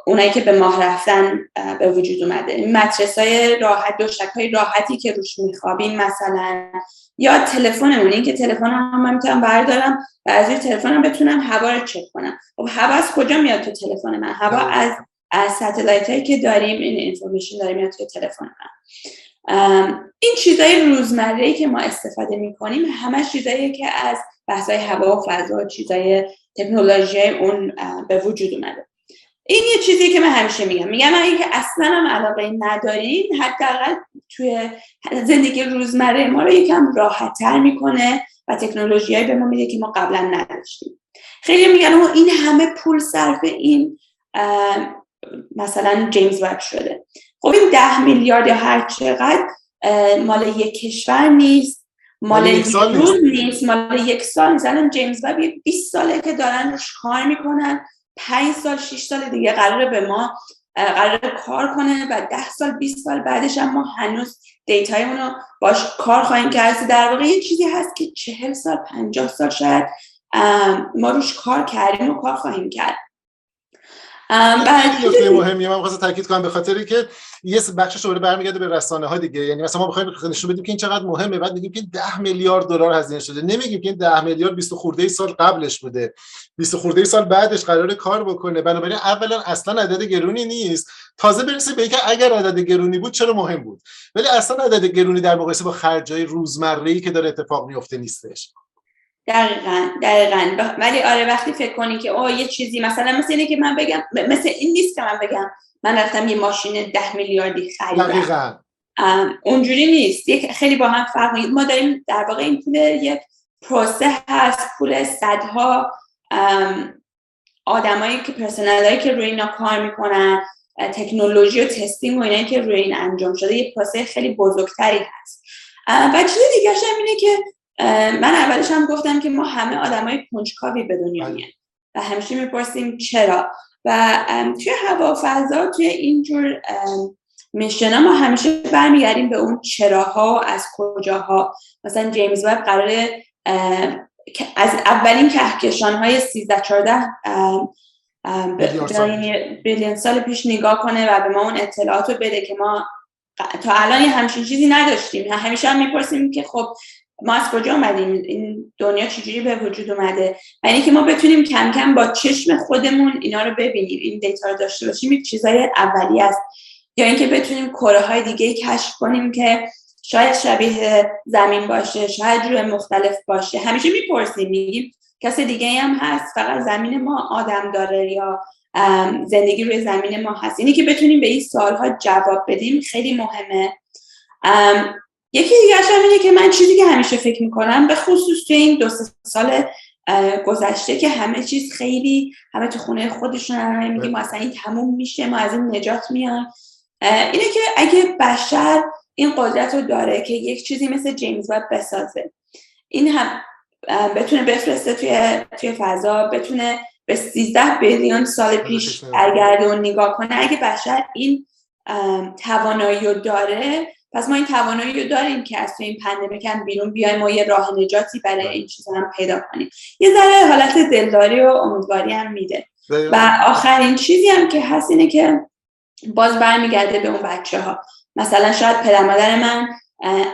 اونایی که به ماه رفتن به وجود اومده. مدرس های راحت دوشک های راحتی که روش میخوابیم مثلا. یا تلفنمون این که تلفن هم من می‌تونم بردارم و از این تلفن هم بتونم هوا رو چک کنم. خب هوا از کجا میاد تو تلفن من؟ هوا از از ستلایت هایی که داریم این اینفورمیشن داریم توی تلفن من. این چیزای روزمره که ما استفاده می‌کنیم همه چیزایی که از بحثای هوا و فضا و چیزای تکنولوژی اون به وجود اومده. این یه چیزی که من همیشه میگم. میگم اگه که اصلا هم علاقه ندارین حداقل توی زندگی روزمره ما رو یکم راحتتر می‌کنه و تکنولوژی به ما میده که ما قبلا نداشتیم. خیلی میگن این همه پول صرف این مثلا جیمز وب شده. خب این ده میلیارد یا هر چقدر مال یک کشور نیست مال یک روز نیست. مال یک سال مثلا جیمز وب 20 ساله که دارن روش کار می‌کنن. 5 سال 6 سال دیگه قراره به ما قرار کار کنه و 10 سال 20 سال بعدش هم ما هنوز دیتای رو باش کار خواهیم کرد. در واقع یه چیزی هست که 40 سال 50 سال شاید ما روش کار کردیم و کار خواهیم کرد. خیلی نکته مهمیه من خواستم تاکید کنم به خاطری که یه بخشش دوباره برمیگرده به رسانه ها دیگه. یعنی مثلا ما بخوایم نشون بدیم که این چقدر مهمه. بعد میگیم که 10 میلیارد دلار هزینه شده. نمیگیم که این 10 میلیارد 20 خورده ای سال قبلش بوده. 20 خورده ای سال بعدش قراره کار بکنه. بنابراین اولا اصلا عدد گرونی نیست. تازه برسه به اینکه اگر عدد گرونی بود چرا مهم بود؟ ولی اصلا عدد گرونی در مقایسه با خرجای روزمره‌ای که داره اتفاق میفته نیستش. دقیقا دقیقا. ولی آره وقتی فکر کنی که اوه یه چیزی مثلا مثل اینه که من بگم مثل این نیست که من بگم من رفتم یه ماشین ده میلیاردی خریدم. دقیقا. اونجوری نیست. یک خیلی با هم فرق ما داریم در واقع این پول یک پروسه هست پول صدها آدمایی که پرسنل که روی اینا کار می‌کنن تکنولوژی و تستینگ و اینایی که روی این انجام شده یه پروسه خیلی بزرگتری هست. و چیز دیگه اینه که من اولش هم گفتم که ما همه آدمای کنجکاوی به دنیا بله. میان و همیشه می‌پرسیم چرا؟ و توی هوا فضا توی اینجور میشن ما همیشه برمیگردیم به اون چراها از کجاها. مثلا جیمز وب قراره از اولین کهکشان های 13 14 بیلیون سال پیش. نگاه کنه و به ما اون اطلاعات رو بده که ما تا الان یه همچین چیزی نداشتیم. همیشه هم می‌پرسیم که خب ما از کجا اومدیم؟ این دنیا چجوری به وجود اومده؟ و اینکه ما بتونیم کم کم با چشم خودمون اینا رو ببینیم این دیتا رو داشته باشیم یک چیزای اولی است. یا اینکه بتونیم کره های دیگه کشف کنیم که شاید شبیه زمین باشه شاید روی مختلف باشه. همیشه می‌پرسیم میگیم کسی دیگه هم هست فقط زمین ما آدم داره یا زندگی روی زمین ما هست. اینی که بتونیم به این سوالها جواب بدیم خیلی مهمه. یکی دیگه اینه که من چیزی که همیشه فکر می‌کنم به خصوص توی این دو سال گذشته که همه چیز خیلی همه تو خونه خودشون همه میگیم ما اصلا این تموم میشه ما از این نجات میان اینه که اگه بشر این قدرت رو داره که یک چیزی مثل جیمز وب بسازه این هم بتونه بفرسته توی, توی فضا بتونه به 13 بیلیون سال پیش برگرده و نگاه کنه. اگه بشر این توانایی رو داره پس ما این توانایی رو داریم که از توی این پندمیک هم بیرون بیایم و یه راه نجاتی برای بله. این چیزا هم پیدا کنیم. یه ذره حالت دلداری و امیدواری هم میده. و آخرین چیزی هم که هست اینه که باز برمیگرده به اون بچه ها مثلا شاید پدر مادر من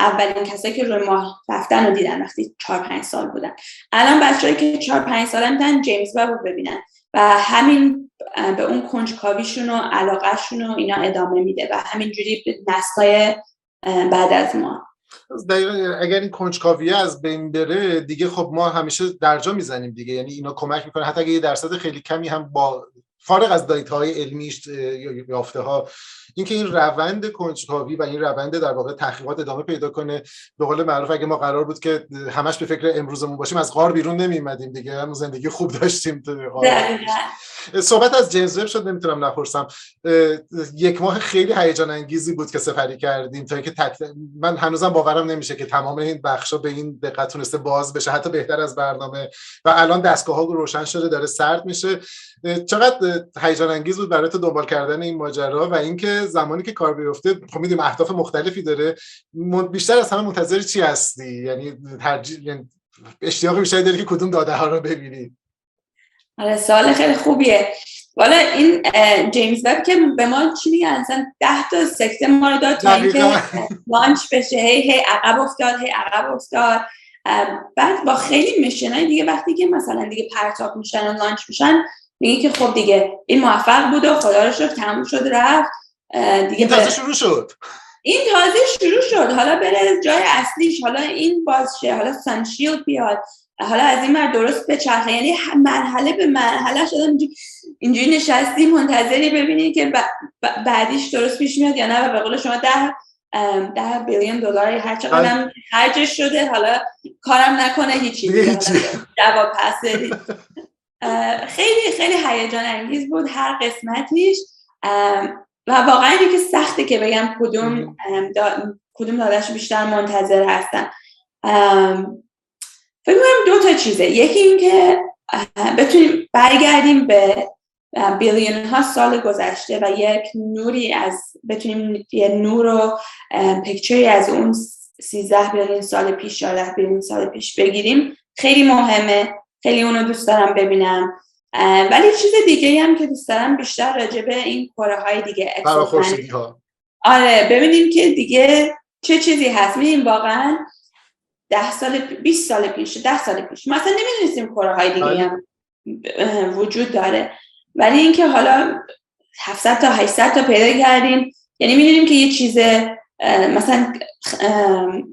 اولین کسایی که روی ماه رفتن رو دیدن وقتی چهار پنج سال بودن. الان بچه‌ای که چهار پنج سال می‌تونن جیمز وب رو ببینن. و همین به اون کنجکاویشون و علاقهشون و اینا ادامه میده. و همینجوری نسلای بعد از ما. دقیقا اگر این کنجکاویه از بین بره دیگه خب ما همیشه درجا می‌زنیم دیگه. یعنی اینا کمک می‌کنه. حتی اگه یه درصد خیلی کمی هم با فارغ از دایت علمیش یافته ها اینکه این روند کنجکاوی و این روند در واقع تحقیقات ادامه پیدا کنه به قول معروف اگه ما قرار بود که همش به فکر امروزمون باشیم از غار بیرون نمیمدیم دیگه. هم زندگی خوب داشتیم صحبت از جیمز وب شد نمی‌تونم نپرسم. یک ماه خیلی هیجان انگیزی بود که سفری کردیم تا اینکه تک... من هنوزم باورم نمیشه که تمام این بخشا به این دقت تونسته باز بشه حتی بهتر از برنامه. و الان دستگاه ها روشن شده داره سرد میشه. چقدر هیجان انگیز بود برای تو دنبال کردن این ماجرا و اینکه زمانی که کار بیفته خب می‌دونیم اهداف مختلفی داره. بیشتر از همه منتظر چی هستی؟ یعنی ترجیح یعنی اشتیاق بیشتری داری که کدوم داده ها رو ببینی. آره سوال خیلی خوبیه. والا این جیمز وب که به ما چی میگن؟ اصلا ده تا سکته ما رو داد تا اینکه لانچ بشه. هی هی عقب افتاد هی عقب افتاد. بعد با خیلی مشنای دیگه وقتی که مثلا دیگه پرتاب میشن و لانچ میشن میگه که خب دیگه این موفق بود و خدا رو شد تموم شد رفت. دیگه تازه شروع شد. این تازه شروع شد. حالا بره جای اصلیش. حالا این باز شه. حالا سانشیلد بیاد. حالا از این مر درست به چرخه. یعنی مرحله به مرحله شده اینجوری نشستی منتظری ببینی که بعدیش درست پیش میاد یا نه. و به قول شما ده ده بیلیون دلار هر چقدر خرجش شده. حالا کارم نکنه هیچی. جواب پس خیلی خیلی هیجان انگیز بود. هر قسمتیش. و واقعا اینه که سخته که بگم کدوم کدوم دادش بیشتر منتظر هستن. فکر کنم دو تا چیزه. یکی اینکه بتونیم برگردیم به بیلیون ها سال گذشته و یک نوری از بتونیم یه نور و پکچری از اون 13 بیلیون سال پیش 14 بیلیون سال پیش بگیریم. خیلی مهمه. خیلی اونو دوست دارم ببینم. ولی چیز دیگه هم که دوست دارم بیشتر راجع به این کره های دیگه آره ببینیم که دیگه چه چیزی هست. میدیم واقعا ده سال 20 سال پیش ده سال پیش. مثلا نمی‌دونستیم کره های دیگه آره. هم وجود داره. ولی اینکه حالا 700 تا 800 تا پیدا کردیم. یعنی می‌دونیم که یه چیز مثلا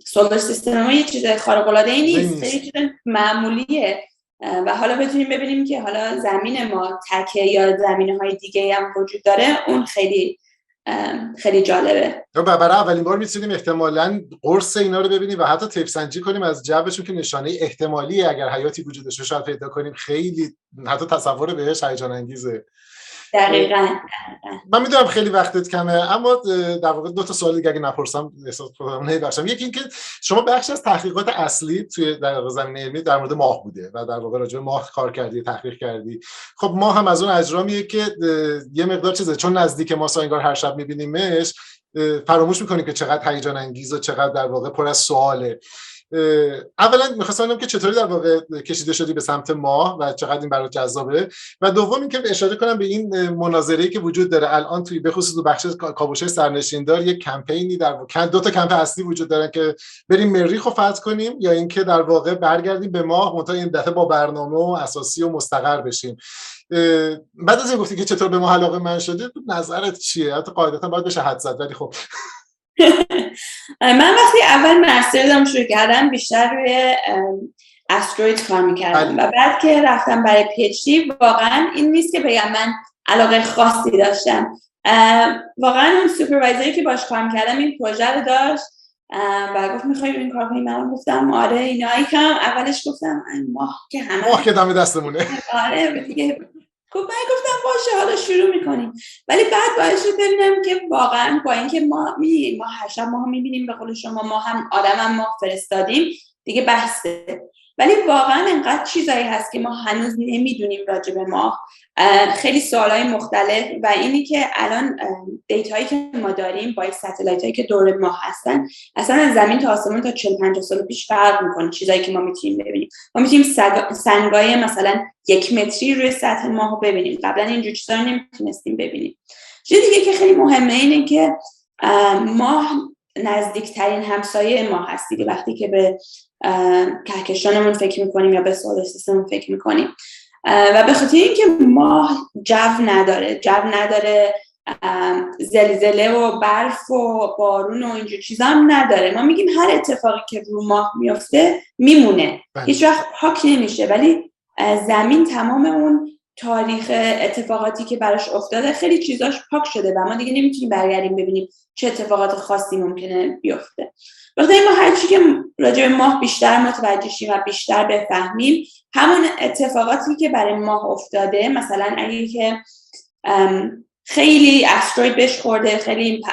سولار سیستم ما یه چیز خارق العاده ای نیست. یه چیز معمولیه. و حالا بتونیم ببینیم که حالا زمین ما تکه یا زمینه های دیگه هم وجود داره اون خیلی خیلی جالبه. و برای اولین بار می‌تونیم احتمالا قرص اینا رو ببینیم و حتی تیپ سنجی کنیم از جوشون که نشانه احتمالی اگر حیاتی وجودش رو شاید پیدا کنیم خیلی حتی تصور بهش هیجان انگیزه دقیقا من می‌دونم خیلی وقتت کمه اما در واقع دو تا سوال دیگه اگه نپرسم احساس کنم نمیبخشم. یکی اینکه شما بخش از تحقیقات اصلی توی در زمینه علمی در مورد ماه بوده و در واقع راجع ماه کار کردی تحقیق کردی. خب ما هم از اون اجرامیه که یه مقدار چیزه چون نزدیک ما ساینگار هر شب میبینیمش فراموش می‌کنیم که چقدر هیجان انگیز و چقدر در واقع پر از سواله. اولا می‌خواستم که چطوری در واقع کشیده شدی به سمت ماه و چقدر این برای جذابه. و دوم اینکه اشاره کنم به این مناظره که وجود داره. الان توی به خصوص تو بخش کاوشه سرنشیندار یک کمپینی در دو تا کمپ اصلی وجود دارن که بریم مریخ رو فتح کنیم یا اینکه در واقع برگردیم به ماه منتها این دفعه با برنامه و اساسی و مستقر بشیم. بعد از این گفتی که چطور به ما علاقه من شده نظرت چیه؟ حتی قاعدتا باید بشه حد زد ولی خب. من وقتی اول مستردم شروع کردم بیشتر روی استروید کار می‌کردم. بله. و بعد که رفتم برای پیچی واقعا این نیست که بگم من علاقه خاصی داشتم. واقعا اون سوپروایزری که باش کار می‌کردم این پروژه رو داشت. و گفت می‌خوای این کار کنیم من گفتم آره اینا کم اولش گفتم ماه که همه ماه که دم دستمونه. آره دیگه خب من گفتم باشه حالا شروع می‌کنیم. ولی بعد باعث ببینم که واقعا با اینکه ما می ما هر شب ما می‌بینیم به قول شما ما هم آدم هم ما فرستادیم دیگه بحثه. ولی واقعا انقدر چیزایی هست که ما هنوز نمی‌دونیم راجع به ما. خیلی سوالای مختلف و اینی که الان دیتایی که ما داریم با ستلایت هایی که دور ما هستن اصلا از زمین تا آسمون تا 40 50 سال پیش فرق می‌کنه چیزایی که ما می‌تونیم ببینیم. ما می‌تونیم سنگای مثلا یک متری روی سطح ماه ببینیم. قبلا اینجور چیزا رو نمی‌تونستیم ببینیم. چیز دیگه که خیلی مهمه اینه که ماه نزدیکترین همسایه ما هست دیگه. وقتی که به کهکشانمون فکر می‌کنیم یا به سولار سیستممون فکر می‌کنیم. و به خاطر اینکه ماه جو نداره جو نداره زلزله و برف و بارون و اینجور چیزا هم نداره. ما میگیم هر اتفاقی که رو ماه میفته میمونه. بله. هیچ وقت پاک نمیشه. ولی زمین تمام اون تاریخ اتفاقاتی که براش افتاده خیلی چیزاش پاک شده و ما دیگه نمی‌تونیم برگردیم ببینیم چه اتفاقات خاصی ممکنه بیفته. وقتی ما هرچی که راجع به ماه بیشتر متوجه شیم و بیشتر بفهمیم همون اتفاقاتی که برای ماه افتاده مثلا اگه که خیلی استروید بهش خورده خیلی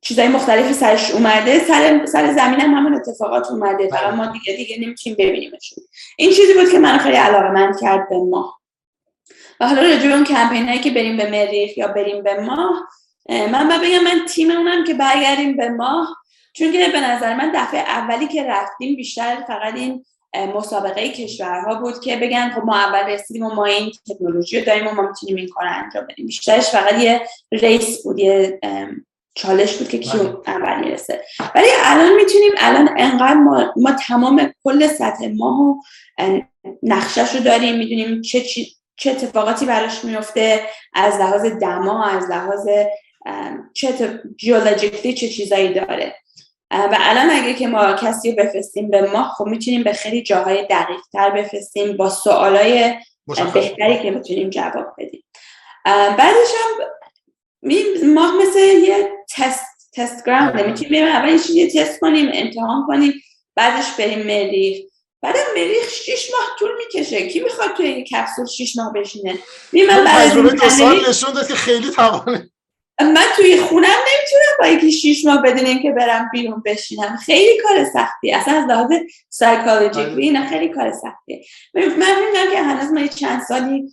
چیزای مختلفی سرش اومده سر, سر زمین هم همون اتفاقات اومده فقط بله. ما دیگه دیگه نمی‌تونیم ببینیمشون این چیزی بود که من خیلی علاقه من کرد به ماه و حالا راجع اون کمپین هایی که بریم به مریخ یا بریم به ماه من بگم من تیم اونم که برگردیم به ماه چون که به نظر من دفعه اولی که رفتیم بیشتر فقط این مسابقه کشورها بود که بگن خب ما اول رسیدیم و ما این تکنولوژی رو داریم و ما می‌تونیم این کار انجام بدیم. بیشترش فقط یه ریس بود یه چالش بود که کی بله. اول می‌رسه. ولی الان می‌تونیم الان انقدر ما, ما تمام کل سطح ماه و نقشش رو داریم می‌دونیم چه, چه اتفاقاتی براش میفته از لحاظ دما از لحاظ چه جیولوژیکلی چه چیزایی داره. و الان اگه که ما کسی رو بفرستیم به ما خب می‌تونیم به خیلی جاهای دقیق تر بفرستیم با سوالای بهتری که می‌تونیم جواب بدیم. بعدش هم ما مثل یه تست test ground می‌تونیم اول یه تست کنیم امتحان کنیم بعدش بریم مریخ. بعد مریخ شیش ماه طول می‌کشه. کی می‌خواد توی این کپسول شیش ماه بشینه؟ می من بعد دو سال نشون داد که خیلی توانه من توی خونم نمی‌تونم با یکی شیش ماه بدون که برم بیرون بشینم. خیلی کار سختی. اصلا از لحاظ psychologic آره. اینا خیلی کار سختیه. من می‌دونم که هنوز ما چند سالی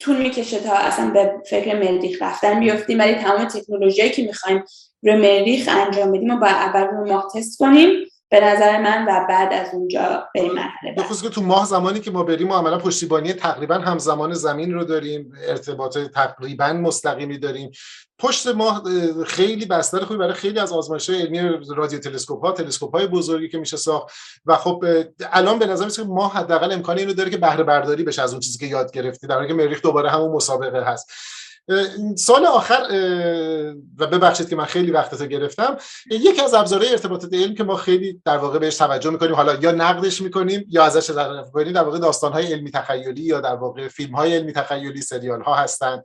طول می‌کشه تا اصلا به فکر مریخ رفتن بیفتیم. ولی تمام تکنولوژی که می‌خوایم رو مریخ انجام بدیم و باید اول رو ماه تست کنیم به نظر من و بعد از اونجا بریم مرحله بخصوص که تو ماه زمانی که ما بریم ما عملا پشتیبانی تقریبا همزمان زمین رو داریم ارتباط تقریبا مستقیمی داریم. پشت ماه خیلی بستر خوبی برای خیلی از آزمایش علمی رادیو تلسکوپ ها تلسکوپ های بزرگی که میشه ساخت. و خب الان به نظر میاد که ما حداقل امکان اینو داره که بهره برداری بشه از اون چیزی که یاد گرفتی در حالی که مریخ دوباره همون مسابقه هست. سال آخر و ببخشید که من خیلی وقتتو گرفتم. یکی از ابزارهای ارتباطات علم که ما خیلی در واقع بهش توجه می‌کنیم حالا یا نقدش می‌کنیم یا ازش تعریف می‌کنیم در واقع داستانهای علمی تخیلی یا در واقع فیلم های علمی تخیلی سریال ها هستند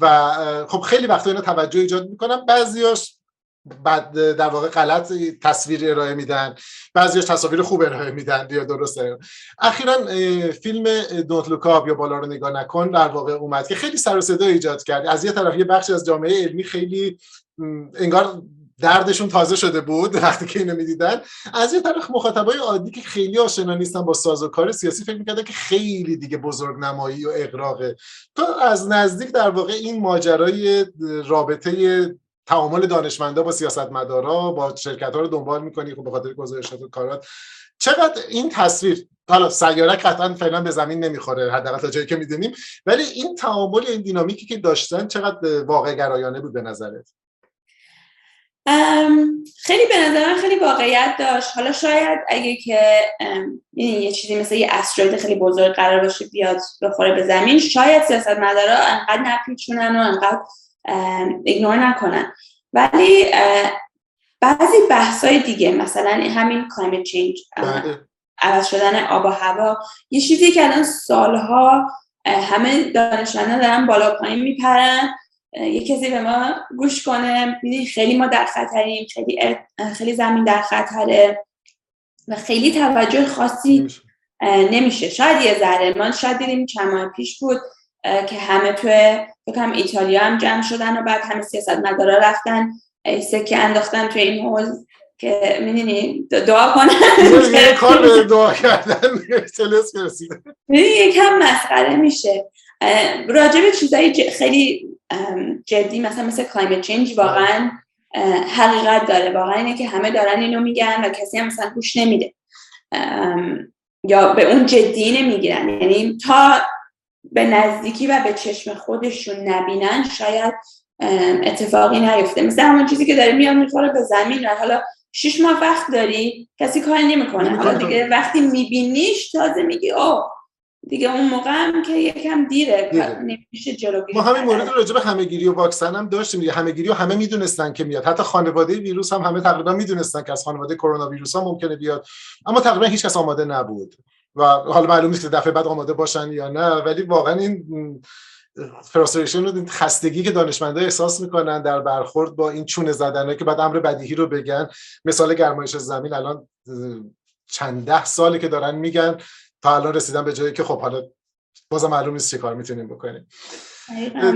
و خب خیلی وقتا اینا توجه ایجاد می‌کنم بعضیاش بعد در واقع غلط تصویر ارائه میدن بعضیش تصاویر خوب ارائه میدن یا درسته. اخیرا فیلم دونت لوکاب یا بالا رو نگاه نکن در واقع اومد که خیلی سر و صدا ایجاد کرد. از یه طرف یه بخشی از جامعه علمی خیلی انگار دردشون تازه شده بود وقتی که اینو می‌دیدن. از یه طرف مخاطبای عادی که خیلی آشنا نیستن با ساز و کار سیاسی فکر می‌کردن که خیلی دیگه بزرگ نمایی و اقراقه تو از نزدیک در واقع این ماجرای رابطه تعامل دانشمندا با سیاستمدارا با شرکت ها رو دنبال می‌کنی خب به خاطر گزارشات و کارات. چقدر این تصویر حالا سیاره قطعا فعلا به زمین نمی‌خوره حداقل تا جایی که می‌دونیم ولی این تعامل این دینامیکی که داشتن چقدر واقع گرایانه بود به نظرت؟ خیلی به نظر خیلی واقعیت داشت. حالا شاید اگه که یه چیزی مثل یه استروید خیلی بزرگ قرار باشه بیاد بخوره به زمین شاید سیاست مدارا انقدر نپیچونن و انقدر ignore نکنن. ولی بعضی بحثای دیگه مثلا همین climate change عوض شدن آب و هوا یه چیزی که الان سالها همه دانشمندان دارن بالا پایین میپرن یه کسی به ما گوش کنه خیلی ما در خطریم خیلی خیلی زمین در خطره و خیلی توجه خاصی نمیشه. شاید یه ذره ما شاید دیدیم چند ماه پیش بود که همه توی فکر کنم ایتالیا هم جمع شدن و بعد همه سیاست مدارا رفتن سکه انداختن توی این حوض که می‌دونی دعا کنن یه کار به دعا کردن یکم مسخره میشه. راجع به چیزایی خیلی جدی مثلا مثل climate change واقعا حقیقت داره. واقعا اینه که همه دارن اینو میگن و کسی هم مثلا گوش نمیده. یا به اون جدی نمی‌گیرن. یعنی تا به نزدیکی و به چشم خودشون نبینن شاید اتفاقی نیفته. مثل همون چیزی که داره میاد می‌خوره به زمین. و حالا شش ماه وقت داری کسی کاری نمی‌کنه. حالا دیگه وقتی میبینیش تازه میگی او دیگه اون موقع هم که یکم دیره, نمیشه جلوگیری ما همین مورد راجع به همهگیری و واکسن هم داشتیم دیگه. همهگیری و همه می‌دونستن که میاد. حتی خانواده ویروس هم همه تقریبا می‌دونستن که از خانواده کرونا ویروس هم ممکنه بیاد. اما تقریبا هیچ کس آماده نبود. و حالا معلوم نیست که دفعه بعد آماده باشن یا نه ولی واقعا این فرستریشن و خستگی که دانشمندا احساس می‌کنن در برخورد با این چونه زدنه که بعد امر بدیهی رو بگن. مثال گرمایش زمین الان چند ده ساله که دارن میگن تا الان رسیدن به جایی که خب حالا بازم معلوم نیست چه کار می‌تونیم بکنیم.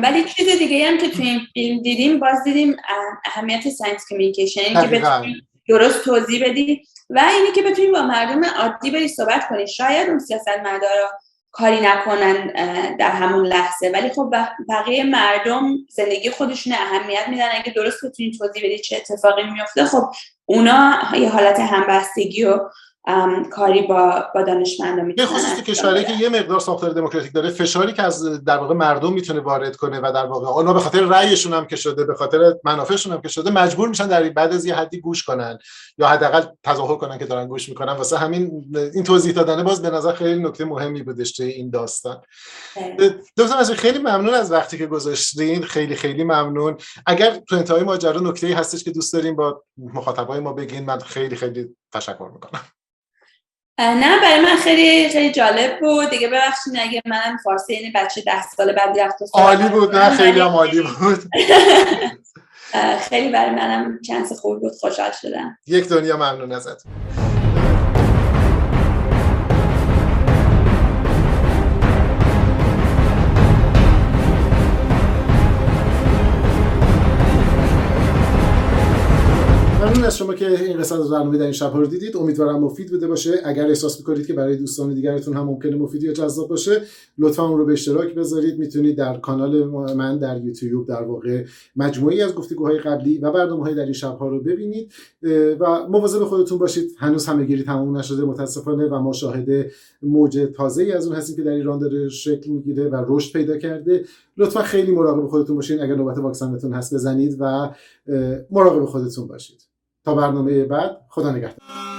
ولی چیز دیگه هم که توی این فیلم دیدیم باز دیدیم اهمیت science communication که بتونی درست توضیح بدی. و اینی که بتونی با مردم عادی بری صحبت کنی. شاید اون سیاست مدارا کاری نکنن در همون لحظه. ولی خب بقیه مردم زندگی خودشون اهمیت میدن. اگه درست بتونی توضیح بدی چه اتفاقی میفته خب اونا یه حالت همبستگی و کاری با با دانشمندا می‌تونن خصوص کشوری که یه مقدار ساختار دموکراتیک داره فشاری که از در واقع مردم می‌تونه وارد کنه و در واقع اونا به خاطر رأیشون هم که شده به خاطر منافعشون هم که شده مجبور میشن در بعد از یه حدی گوش کنن یا حداقل تظاهر کنن که دارن گوش می‌کنن. واسه همین این توضیح دادن باز به نظر خیلی نکته مهمی بودش توی این داستان. دوستان از خیلی ممنون از وقتی که گذاشتین. خیلی خیلی ممنون. اگر تو انتهای ماجرا نکته‌ای هستش که دوست داریم با مخاطبای ما بگین من خیلی خیلی تشکر می‌کنم. نه برای من خیلی خیلی جالب بود. دیگه ببخشید اگه من فارسی این بچه ده سال بعد رفت عالی بود. نه خیلی هم عالی بود. خیلی برای منم چانس خوب بود. خوشحال شدم. یک دنیا ممنون ازت. از شما که این قسمت از برنامه در این شب رو دیدید امیدوارم مفید بوده باشه. اگر احساس می‌کنید که برای دوستان دیگرتون هم ممکنه مفید یا جذاب باشه لطفا اون رو به اشتراک بذارید. می‌تونید در کانال من در یوتیوب در واقع مجموعی از گفتگوهای قبلی و برنامه در این شب رو ببینید. و مواظب خودتون باشید. هنوز همهگیری تمام نشده متاسفانه و ما شاهد موج تازه ای از اون هستیم که در ایران داره شکل می‌گیره و رشد پیدا کرده. لطفا خیلی مراقب خودتون باشین. اگر نوبت واکسنتون هست بزنید و مراقب خودتون باشید. تا برنامه بعد خدا نگهدار.